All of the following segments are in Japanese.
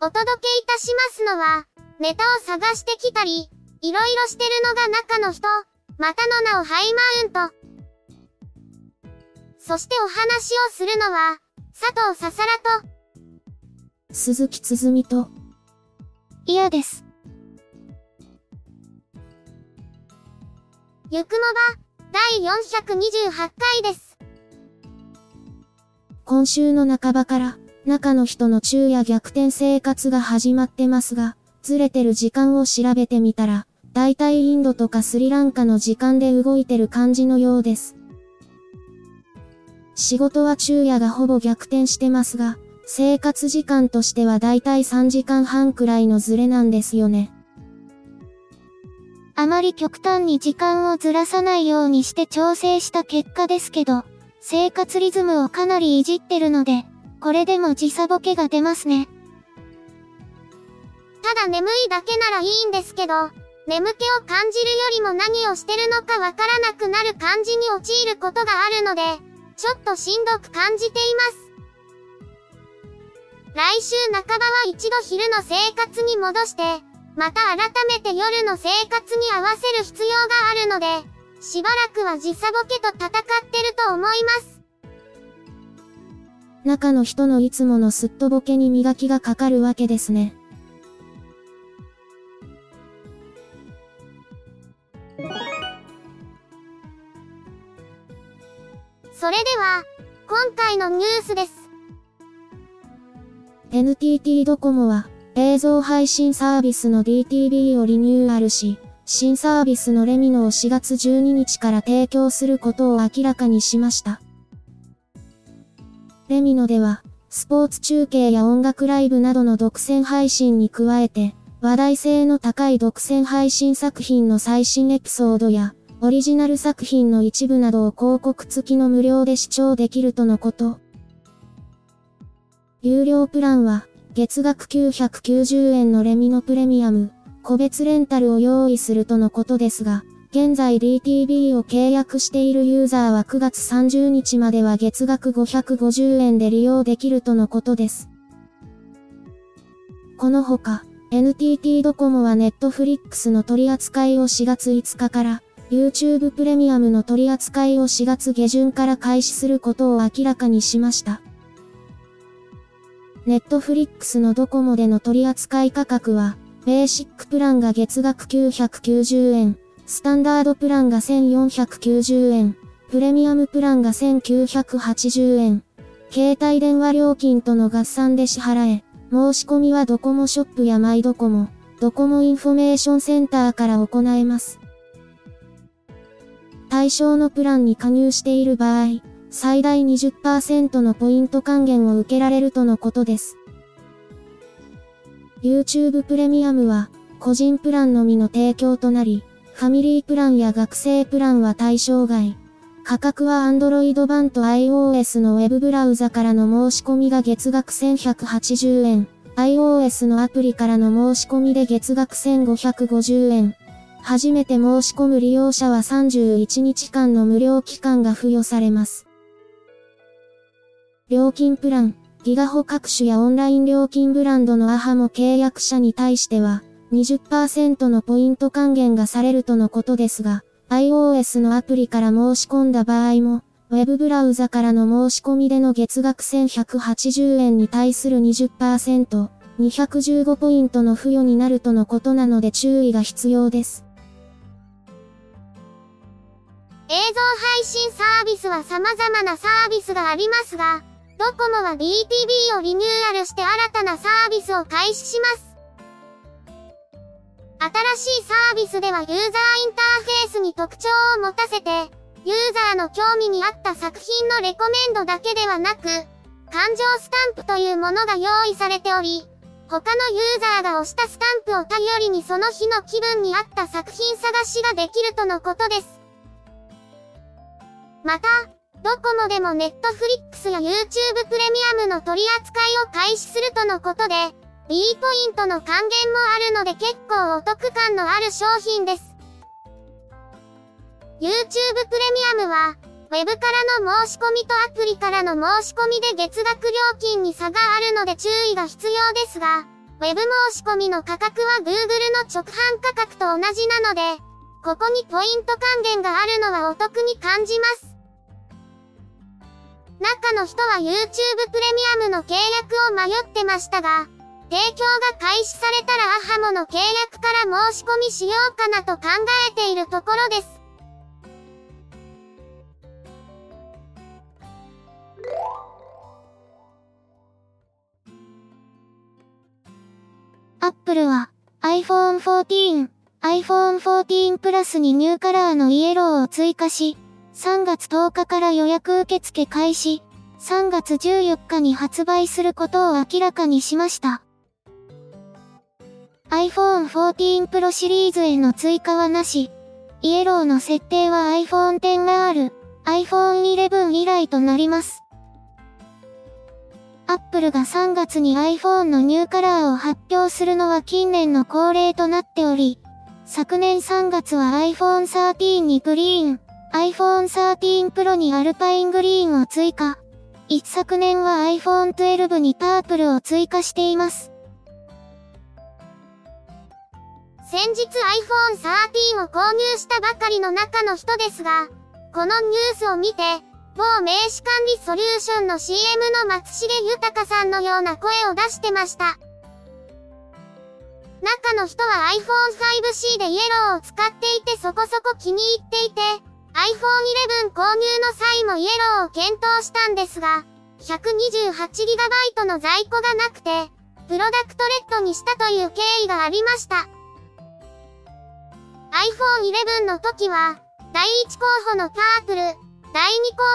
お届けいたしますのは、ネタを探してきたり、いろいろしてるのが中の人、またの名をハイマウント。そしてお話をするのは、佐藤ささらと、鈴木つづみと、嫌です。ゆくもば、第428回です。今週の半ばから、中の人の昼夜逆転生活が始まってますが、ずれてる時間を調べてみたら、だいたいインドとかスリランカの時間で動いてる感じのようです。仕事は昼夜がほぼ逆転してますが、生活時間としてはだいたい3時間半くらいのズレなんですよね。あまり極端に時間をずらさないようにして調整した結果ですけど、生活リズムをかなりいじってるので、これでも時差ボケが出ますね。ただ眠いだけならいいんですけど、眠気を感じるよりも何をしてるのかわからなくなる感じに陥ることがあるので、ちょっとしんどく感じています。来週半ばは一度昼の生活に戻して、また改めて夜の生活に合わせる必要があるので、しばらくは時差ボケと戦ってると思います。中の人のいつものすっとボケに磨きがかかるわけですね。それでは、今回のニュースです。NTT ドコモは、映像配信サービスの DTV をリニューアルし、新サービスのレミノを4月12日から提供することを明らかにしました。レミノでは、スポーツ中継や音楽ライブなどの独占配信に加えて、話題性の高い独占配信作品の最新エピソードや、オリジナル作品の一部などを広告付きの無料で視聴できるとのこと。有料プランは、月額990円のレミノプレミアム、個別レンタルを用意するとのことですが、現在 DTV を契約しているユーザーは9月30日までは月額550円で利用できるとのことです。このほか、NTT ドコモは Netflix の取り扱いを4月5日から、YouTube プレミアムの取り扱いを4月下旬から開始することを明らかにしました。Netflix のドコモでの取り扱い価格は、ベーシックプランが月額990円、スタンダードプランが1490円、プレミアムプランが1980円、携帯電話料金との合算で支払え、申し込みはドコモショップやマイドコモ、ドコモインフォメーションセンターから行えます。対象のプランに加入している場合、最大20%のポイント還元を受けられるとのことです。YouTube プレミアムは、個人プランのみの提供となり、ファミリープランや学生プランは対象外。価格は Android 版と iOS の Web ブラウザからの申し込みが月額1180円。iOS のアプリからの申し込みで月額1550円。初めて申し込む利用者は31日間の無料期間が付与されます。料金プラン。ギガホ各種やオンライン料金ブランドのアハも契約者に対しては、20%のポイント還元がされるとのことですが、iOS のアプリから申し込んだ場合も、Web ブラウザからの申し込みでの月額1180円に対する20%、215ポイントの付与になるとのことなので注意が必要です。映像配信サービスは様々なサービスがありますが、ドコモは BTV をリニューアルして新たなサービスを開始します。新しいサービスではユーザーインターフェースに特徴を持たせて、ユーザーの興味に合った作品のレコメンドだけではなく、感情スタンプというものが用意されており、他のユーザーが押したスタンプを頼りにその日の気分に合った作品探しができるとのことです。また、ドコモでもネットフリックスや YouTube プレミアムの取り扱いを開始するとのことで、B ポイントの還元もあるので結構お得感のある商品です。YouTube プレミアムは、ウェブからの申し込みとアプリからの申し込みで月額料金に差があるので注意が必要ですが、ウェブ申し込みの価格は Google の直販価格と同じなので、ここにポイント還元があるのはお得に感じます。中の人は YouTube プレミアムの契約を迷ってましたが、提供が開始されたらアハモの契約から申し込みしようかなと考えているところです。アップルは iPhone 14、iPhone 14 Plus にニューカラーのイエローを追加し、3月10日から予約受付開始、3月14日に発売することを明らかにしました。iPhone 14 Pro シリーズへの追加はなし、イエローの設定は iPhone XR、iPhone 11以来となります。アップルが3月に iPhone のニューカラーを発表するのは近年の恒例となっており、昨年3月は iPhone 13にグリーン、iPhone 13 Pro にアルパイングリーンを追加。一昨年は iPhone 12にパープルを追加しています。先日 iPhone 13を購入したばかりの中の人ですが、このニュースを見て、某名刺管理ソリューションの CM の松重豊さんのような声を出してました。中の人は iPhone 5C でイエローを使っていてそこそこ気に入っていて、iPhone 11購入の際もイエローを検討したんですが、128GB の在庫がなくて、プロダクトレッドにしたという経緯がありました。iPhone 11の時は、第1候補のパープル、第2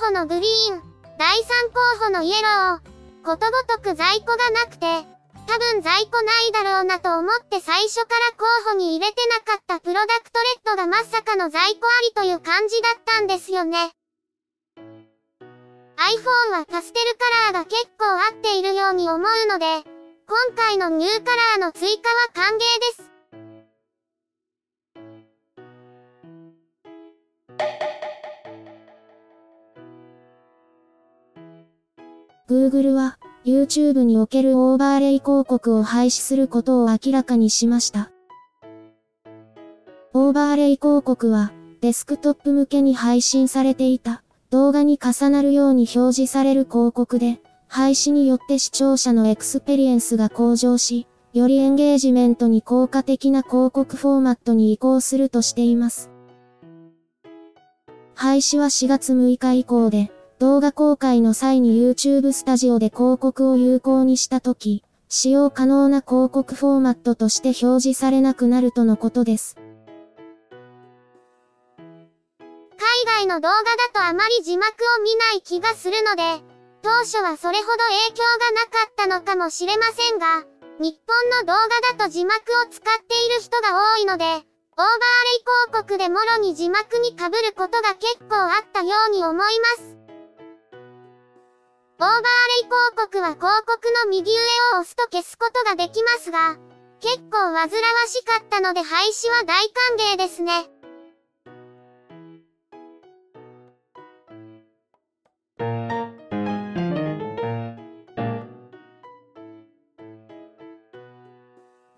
候補のグリーン、第3候補のイエロー、ことごとく在庫がなくて、多分在庫ないだろうなと思って最初から候補に入れてなかったプロダクトレッドがまさかの在庫ありという感じだったんですよね。iPhone はパステルカラーが結構合っているように思うので、今回のニューカラーの追加は歓迎です。Google は YouTube におけるオーバーレイ広告を廃止することを明らかにしました。オーバーレイ広告は、デスクトップ向けに配信されていた動画に重なるように表示される広告で、廃止によって視聴者のエクスペリエンスが向上し、よりエンゲージメントに効果的な広告フォーマットに移行するとしています。廃止は4月6日以降で、動画公開の際に YouTube スタジオで広告を有効にしたとき、使用可能な広告フォーマットとして表示されなくなるとのことです。海外の動画だとあまり字幕を見ない気がするので、当初はそれほど影響がなかったのかもしれませんが、日本の動画だと字幕を使っている人が多いので、オーバーレイ広告でもろに字幕に被ることが結構あったように思います。オーバーレイ広告は広告の右上を押すと消すことができますが、結構煩わしかったので廃止は大歓迎ですね。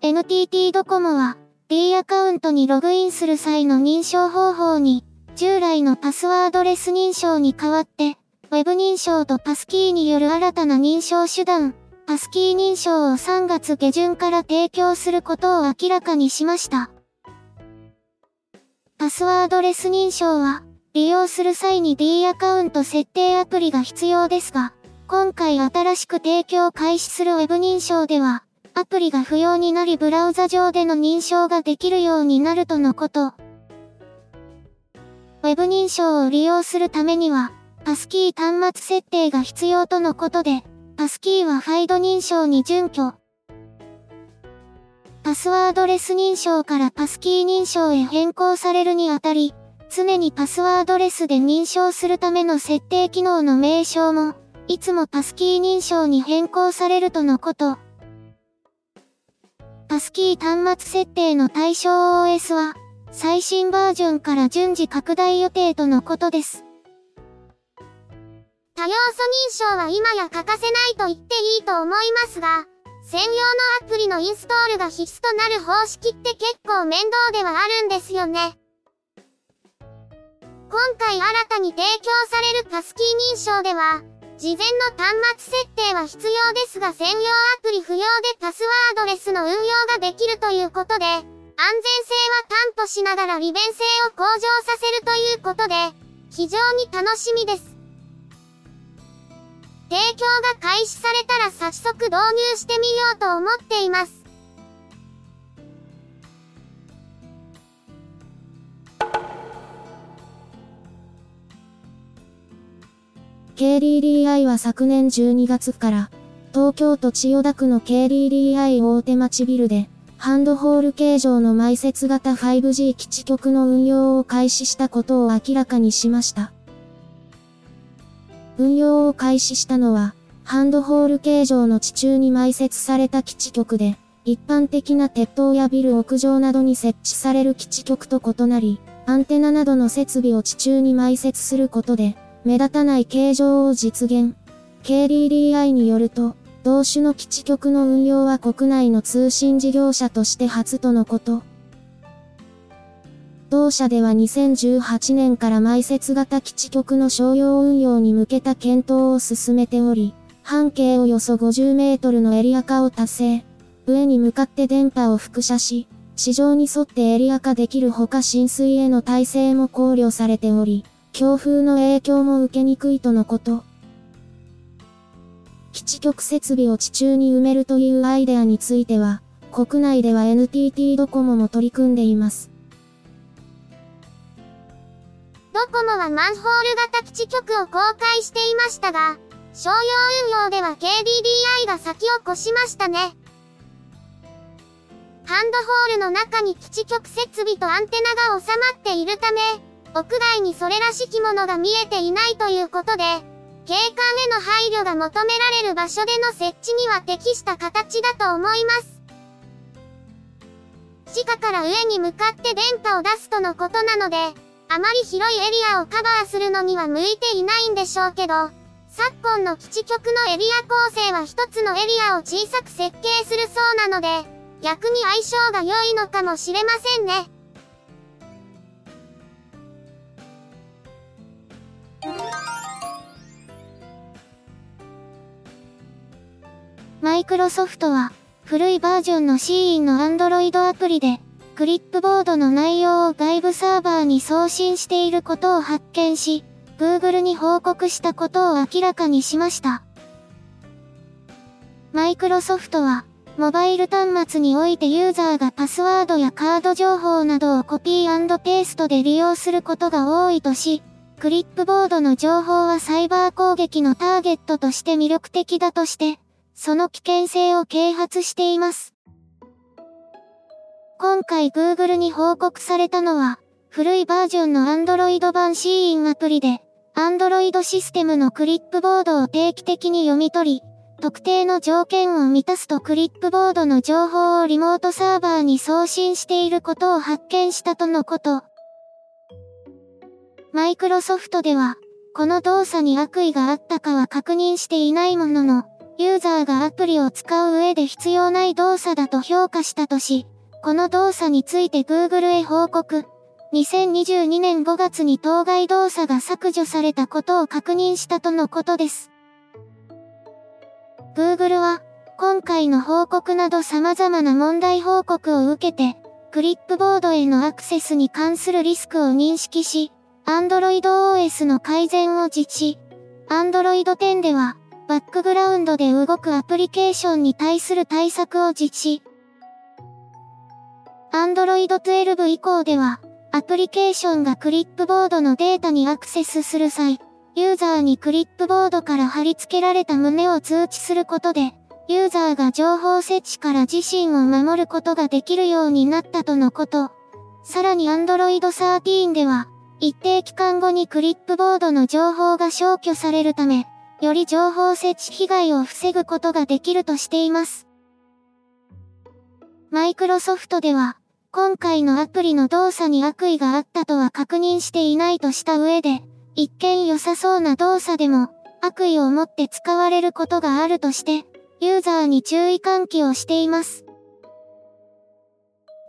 NTT ドコモは D アカウントにログインする際の認証方法に従来のパスワードレス認証に代わってウェブ認証とパスキーによる新たな認証手段、パスキー認証を3月下旬から提供することを明らかにしました。パスワードレス認証は、利用する際に D アカウント設定アプリが必要ですが、今回新しく提供開始する Web 認証では、アプリが不要になりブラウザ上での認証ができるようになるとのこと。Web 認証を利用するためには、パスキー端末設定が必要とのことで、パスキーはファイド認証に準拠。パスワードレス認証からパスキー認証へ変更されるにあたり、常にパスワードレスで認証するための設定機能の名称も、いつもパスキー認証に変更されるとのこと。パスキー端末設定の対象 OS は、最新バージョンから順次拡大予定とのことです。多要素認証は今や欠かせないと言っていいと思いますが、専用のアプリのインストールが必須となる方式って結構面倒ではあるんですよね。今回新たに提供されるパスキー認証では、事前の端末設定は必要ですが専用アプリ不要でパスワードレスの運用ができるということで、安全性は担保しながら利便性を向上させるということで、非常に楽しみです。提供が開始されたら早速導入してみようと思っています。KDDI は昨年12月から、東京都千代田区の KDDI 大手町ビルで、ハンドホール形状の埋設型 5G 基地局の運用を開始したことを明らかにしました。運用を開始したのは、ハンドホール形状の地中に埋設された基地局で、一般的な鉄塔やビル屋上などに設置される基地局と異なり、アンテナなどの設備を地中に埋設することで、目立たない形状を実現。KDDI によると、同種の基地局の運用は国内の通信事業者として初とのこと。同社では2018年から埋設型基地局の商用運用に向けた検討を進めており、半径およそ50メートルのエリア化を達成。上に向かって電波を輻射し、市場に沿ってエリア化できるほか浸水への耐性も考慮されており、強風の影響も受けにくいとのこと。基地局設備を地中に埋めるというアイデアについては、国内では NTT ドコモも取り組んでいます。ドコモはマンホール型基地局を公開していましたが、商用運用では KDDI が先を越しましたね。ハンドホールの中に基地局設備とアンテナが収まっているため、屋外にそれらしきものが見えていないということで、景観への配慮が求められる場所での設置には適した形だと思います。地下から上に向かって電波を出すとのことなので、あまり広いエリアをカバーするのには向いていないんでしょうけど、昨今の基地局のエリア構成は一つのエリアを小さく設計するそうなので、逆に相性が良いのかもしれませんね。マイクロソフトは、古いバージョンのシーンの Android アプリで、クリップボードの内容を外部サーバーに送信していることを発見し、Google に報告したことを明らかにしました。マイクロソフトは、モバイル端末においてユーザーがパスワードやカード情報などをコピーペーストで利用することが多いとし、クリップボードの情報はサイバー攻撃のターゲットとして魅力的だとして、その危険性を啓発しています。今回 Google に報告されたのは、古いバージョンの Android 版 C インアプリで、Android システムのクリップボードを定期的に読み取り、特定の条件を満たすとクリップボードの情報をリモートサーバーに送信していることを発見したとのこと。マイクロソフトでは、この動作に悪意があったかは確認していないものの、ユーザーがアプリを使う上で必要ない動作だと評価したとし、この動作について Google へ報告。2022年5月に当該動作が削除されたことを確認したとのことです。Google は、今回の報告など様々な問題報告を受けて、クリップボードへのアクセスに関するリスクを認識し、Android OS の改善を実施。Android 10では、バックグラウンドで動くアプリケーションに対する対策を実施。Android 12以降では、アプリケーションがクリップボードのデータにアクセスする際、ユーザーにクリップボードから貼り付けられた旨を通知することで、ユーザーが情報設置から自身を守ることができるようになったとのこと。さらに Android 13では、一定期間後にクリップボードの情報が消去されるため、より情報設置被害を防ぐことができるとしています。マイクロソフトでは、今回のアプリの動作に悪意があったとは確認していないとした上で、一見良さそうな動作でも、悪意を持って使われることがあるとして、ユーザーに注意喚起をしています。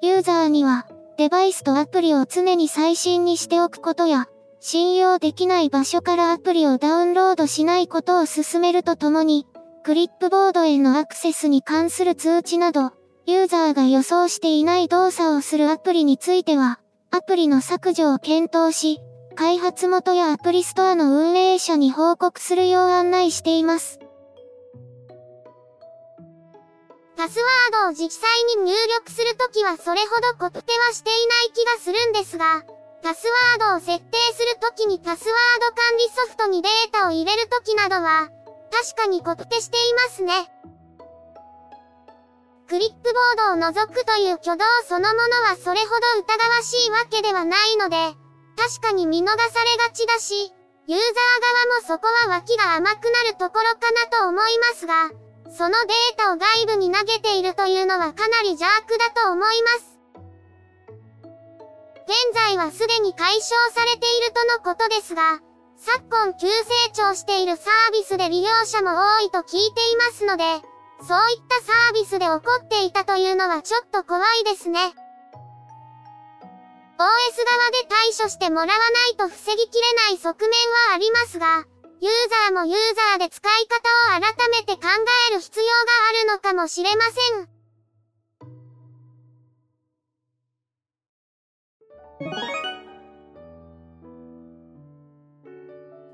ユーザーには、デバイスとアプリを常に最新にしておくことや、信用できない場所からアプリをダウンロードしないことを進めるとともに、クリップボードへのアクセスに関する通知など、ユーザーが予想していない動作をするアプリについては、アプリの削除を検討し、開発元やアプリストアの運営者に報告するよう案内しています。パスワードを実際に入力するときはそれほどコプテはしていない気がするんですが、パスワードを設定するときにパスワード管理ソフトにデータを入れるときなどは、確かにコプテしていますね。クリップボードを除くという挙動そのものはそれほど疑わしいわけではないので、確かに見逃されがちだし、ユーザー側もそこは脇が甘くなるところかなと思いますが、そのデータを外部に投げているというのはかなり邪悪だと思います。現在はすでに解消されているとのことですが、昨今急成長しているサービスで利用者も多いと聞いていますので、そういったサービスで起こっていたというのはちょっと怖いですね。OS 側で対処してもらわないと防ぎきれない側面はありますが、ユーザーもユーザーで使い方を改めて考える必要があるのかもしれません。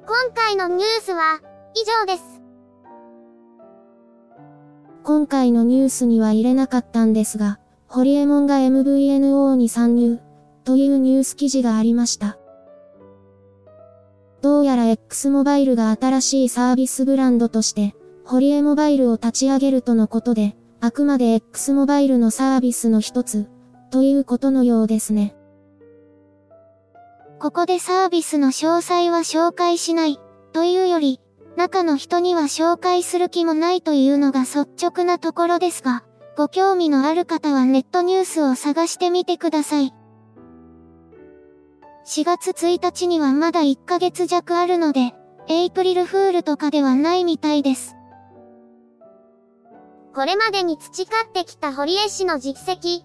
今回のニュースは以上です。今回のニュースには入れなかったんですが、ホリエモンが MVNO に参入というニュース記事がありました。どうやら X モバイルが新しいサービスブランドとして、ホリエモバイルを立ち上げるとのことで、あくまで X モバイルのサービスの一つ、ということのようですね。ここでサービスの詳細は紹介しない、というより、中の人には紹介する気もないというのが率直なところですが、ご興味のある方はネットニュースを探してみてください。4月1日にはまだ1ヶ月弱あるので、エイプリルフールとかではないみたいです。これまでに培ってきた堀江氏の実績、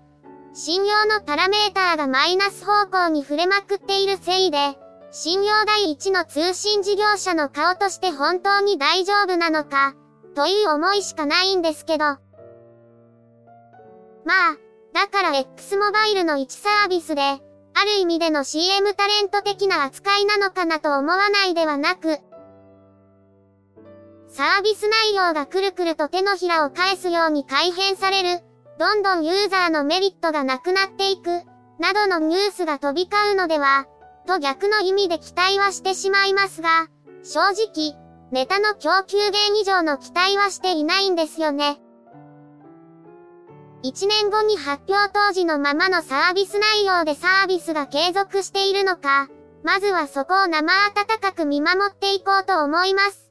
信用のパラメーターがマイナス方向に触れまくっているせいで、信用第一の通信事業者の顔として本当に大丈夫なのか、という思いしかないんですけど。まあ、だから X モバイルの1サービスで、ある意味での CM タレント的な扱いなのかなと思わないではなく、サービス内容がくるくると手のひらを返すように改変される、どんどんユーザーのメリットがなくなっていく、などのニュースが飛び交うのでは、と逆の意味で期待はしてしまいますが、正直、ネタの供給源以上の期待はしていないんですよね。1年後に発表当時のままのサービス内容でサービスが継続しているのか、まずはそこを生温かく見守っていこうと思います。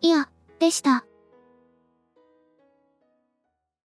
いや、でした。